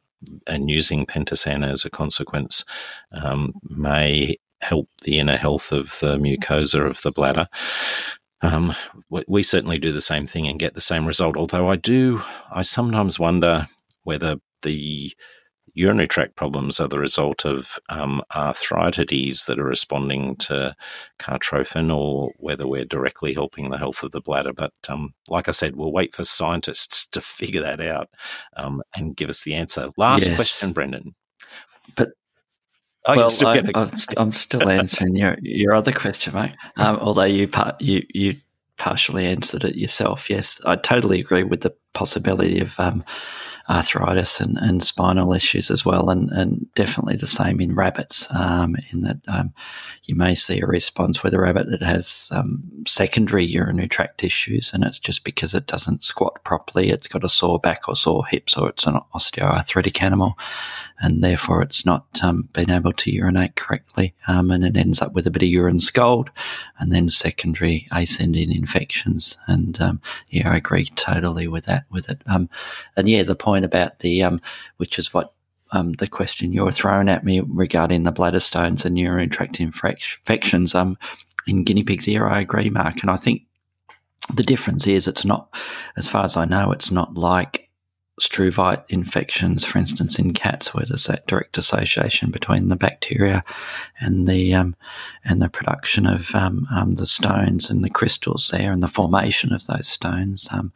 and using pentosan as a consequence um, may help the inner health of the mucosa of the bladder. Um, we certainly do the same thing and get the same result. Although I do, I sometimes wonder whether the urinary tract problems are the result of um, arthritides that are responding to Cartrophen or whether we're directly helping the health of the bladder. But um, like I said, we'll wait for scientists to <laughs> figure that out um, and give us the answer. Last yes. question, Brendan. But Oh, well, still I, am still <laughs> answering your your other question, mate. Um, although you part, you you partially answered it yourself. Yes, I totally agree with the possibility of um, arthritis and, and spinal issues as well, and, and definitely the same in rabbits. Um, in that um, you may see a response with a rabbit that has um, secondary urinary tract issues, and it's just because it doesn't squat properly. It's got a sore back or sore hips, or it's an osteoarthritic animal, and therefore it's not um, been able to urinate correctly, um, and it ends up with a bit of urine scald, and then secondary ascending infections. And um, yeah, I agree totally with that. With it, and yeah, the point point about the, um, which is what um, the question you were throwing at me regarding the bladder stones and urinary tract infections um, in guinea pigs here, I agree, Mark. And I think the difference is it's not, as far as I know, it's not like struvite infections, for instance, in cats, where there's that direct association between the bacteria and the um, and the production of um, um, the stones and the crystals there, and the formation of those stones. Um,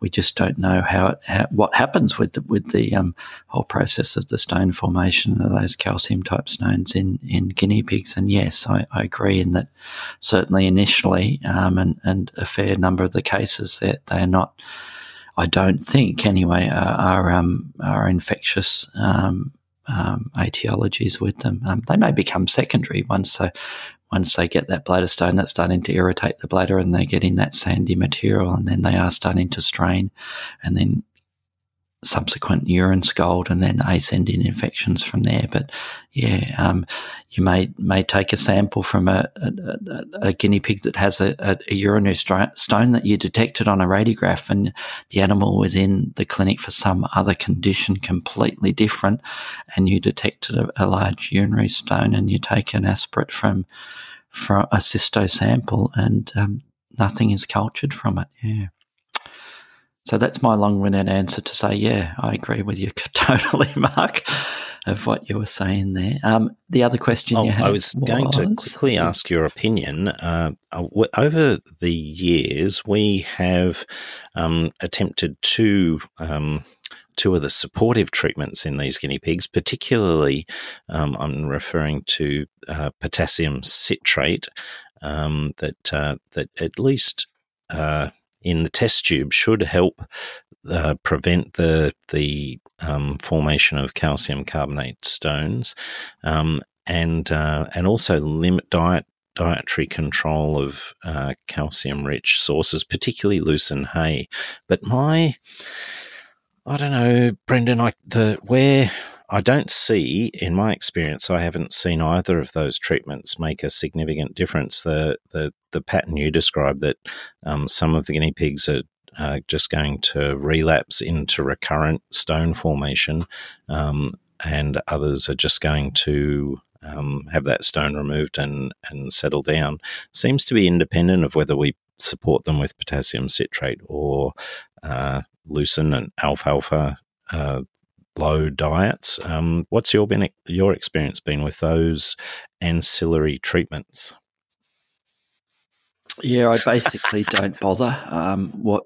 we just don't know how, it, how, what happens with the, with the um, whole process of the stone formation of those calcium type stones in, in guinea pigs. And yes, I, I agree in that certainly initially, um, and and a fair number of the cases that they are not I don't think anyway, are, are, um, are infectious um, um, etiologies with them. Um, they may become secondary once they, once they get that bladder stone that's starting to irritate the bladder and they're getting that sandy material and then they are starting to strain and then subsequent urine scald and then ascending infections from there. But yeah, um, you may may take a sample from a, a, a guinea pig that has a, a, urinary stone that you detected on a radiograph, and the animal was in the clinic for some other condition completely different, and you detected a, large urinary stone, and you take an aspirate from from a cysto sample, and um, nothing is cultured from it. Yeah. So that's my long-winded answer to say, yeah, I agree with you <laughs> totally, Mark, of what you were saying there. Um, the other question oh, you had, I was, was, going to quickly ask your opinion. Uh, over the years, we have um, attempted two. Um, two of the supportive treatments in these guinea pigs, particularly um, I'm referring to uh, potassium citrate, um, that uh, that at least uh, in the test tube should help uh, prevent the the um, formation of calcium carbonate stones, um, and uh, and also limit diet dietary control of uh, calcium rich sources, particularly lucerne hay. But my I don't know, Brendan. I the where I don't see, in my experience, I haven't seen either of those treatments make a significant difference. The the the pattern you described that um, some of the guinea pigs are just going to relapse into recurrent stone formation, um, and others are just going to um, have that stone removed and and settle down. Seems to be independent of whether we support them with potassium citrate or uh, lucerne and alfalfa uh, low diets. Um, what's your been your experience been with those ancillary treatments? Yeah, I basically don't bother. Um, what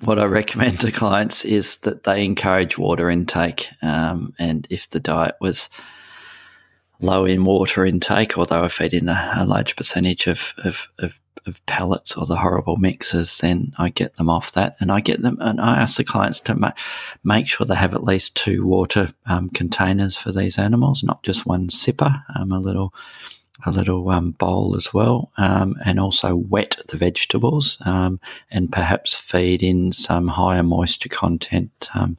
what I recommend to clients is that they encourage water intake, um, and if the diet was low in water intake, or they were feeding a, a large percentage of, of, of of pellets or the horrible mixes, then I get them off that. And I get them, and I ask the clients to ma- make sure they have at least two water um, containers for these animals, not just one sipper, um, a little. A little um, bowl as well, um, and also wet the vegetables, um, and perhaps feed in some higher moisture content um,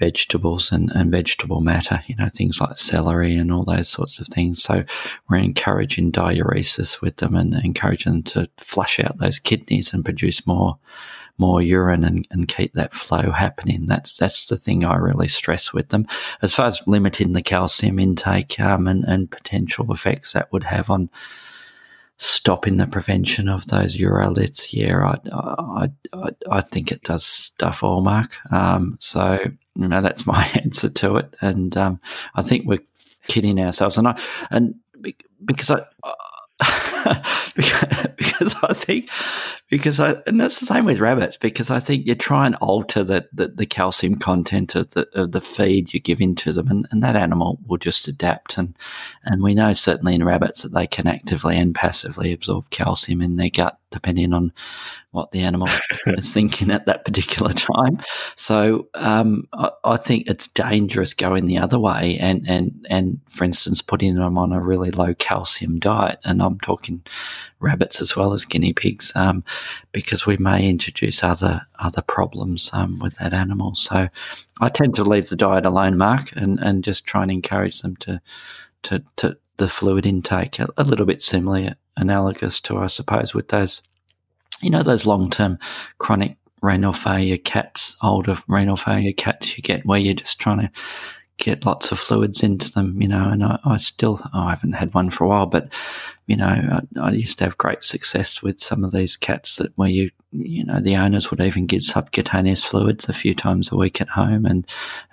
vegetables and, and vegetable matter, you know, things like celery and all those sorts of things. So we're encouraging diuresis with them and encouraging them to flush out those kidneys and produce more more urine and, and keep that flow happening. That's that's the thing I really stress with them. As far as limiting the calcium intake um, and, and potential effects that would have on stopping the prevention of those uroliths, yeah, I, I, I, I think it does stuff all, Mark. Um, so you know, that's <laughs> my answer to it. And um, I think we're kidding ourselves. And I and because I. <laughs> because I think because I and that's the same with rabbits because I think you try and alter the, the, the calcium content of the of the feed you give into them and, and that animal will just adapt and and we know certainly in rabbits that they can actively and passively absorb calcium in their gut depending on what the animal <laughs> is thinking at that particular time. So um, I, I, think it's dangerous going the other way, and and and for instance, putting them on a really low calcium diet, and I'm talking rabbits as well as guinea pigs, um, because we may introduce other other problems um, with that animal. So I tend to leave the diet alone, Mark, and and just try and encourage them to to to the fluid intake a, a little bit similar analogous to, I suppose, with those, you know, those long term chronic renal failure cats, older renal failure cats you get where you're just trying to get lots of fluids into them, you know, and I, I still, oh, I haven't had one for a while, but you know, I, I, used to have great success with some of these cats that where you, you know, the owners would even give subcutaneous fluids a few times a week at home, and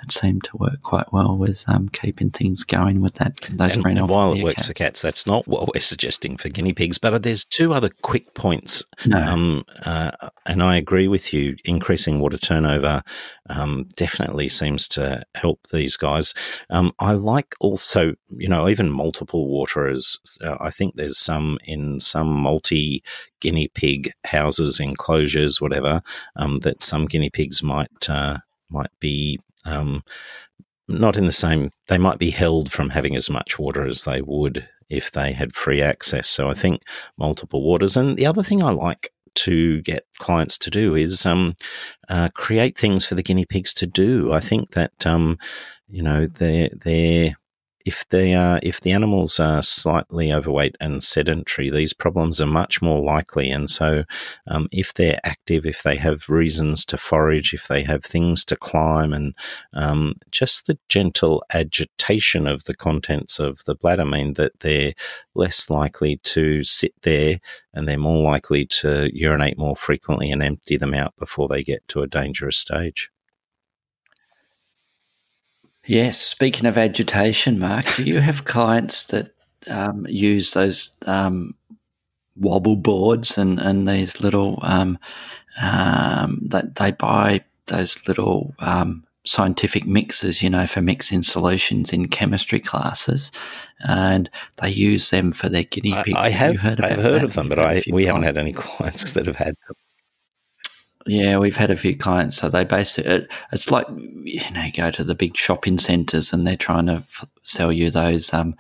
it seemed to work quite well with um, keeping things going with that. Those and, and while it works cats. for cats, that's not what we're suggesting for guinea pigs. But there's two other quick points, no. um, uh, and I agree with you. Increasing water turnover um, definitely seems to help these guys. Um, I like also, you know, even multiple waterers. Uh, I think there's some in some multi guinea pig houses, enclosures, whatever, um, that some guinea pigs might uh, might be um, not in the same. They might be held from having as much water as they would if they had free access. So I think multiple waters. And the other thing I like to get clients to do is um, uh, create things for the guinea pigs to do. I think that um, you know they're they're if they are if the animals are slightly overweight and sedentary, these problems are much more likely. And so, um, if they're active, if they have reasons to forage, if they have things to climb, and um, just the gentle agitation of the contents of the bladder mean that they're less likely to sit there, and they're more likely to urinate more frequently and empty them out before they get to a dangerous stage. Yes. Speaking of agitation, Mark, do you have clients that um, use those um, wobble boards and, and these little um, um that they buy those little um, scientific mixers, you know, for mixing solutions in chemistry classes, and they use them for their guinea pigs. I, I have, have heard I've heard of them, but I we haven't had any <laughs> clients that have had them. Yeah, we've had a few clients. So they basically, it, it's like you know, you go to the big shopping centres and they're trying to f- sell you those um,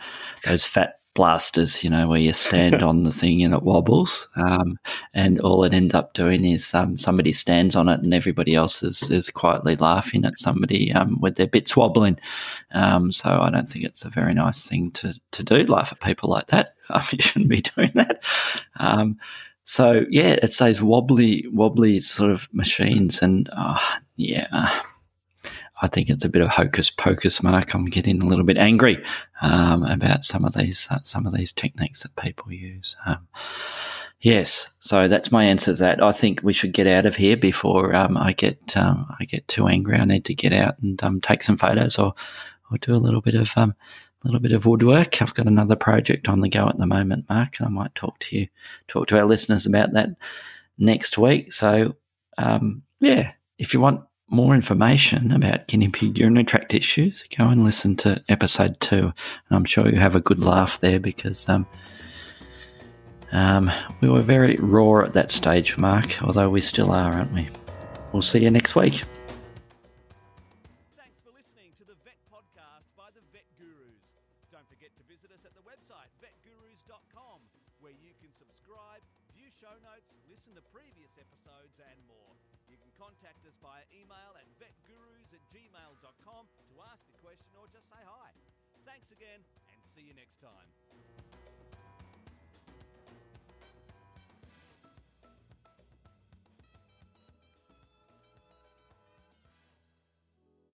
those fat blasters, you know, where you stand <laughs> on the thing and it wobbles. Um, and all it ends up doing is um, somebody stands on it and everybody else is, is quietly laughing at somebody um, with their bits wobbling. Um, so I don't think it's a very nice thing to, to do, laugh at people like that. <laughs> you shouldn't be doing that. So yeah, it's those wobbly, wobbly sort of machines, and uh, yeah, I think it's a bit of hocus pocus, Mark. I'm getting a little bit angry um, about some of these uh, some of these techniques that people use. Um, yes, so that's my answer to that. I think we should get out of here before um, I get um, I get too angry. I need to get out and um, take some photos or or do a little bit of um, little bit of woodwork. I've got another project on the go at the moment, Mark, and I might talk to you talk to our listeners about that next week. So yeah, if you want more information about guinea pig urinary tract issues, go and listen to episode two. And I'm sure you have a good laugh there because um, um, we were very raw at that stage, Mark, although we still are, aren't we? We'll see you next week.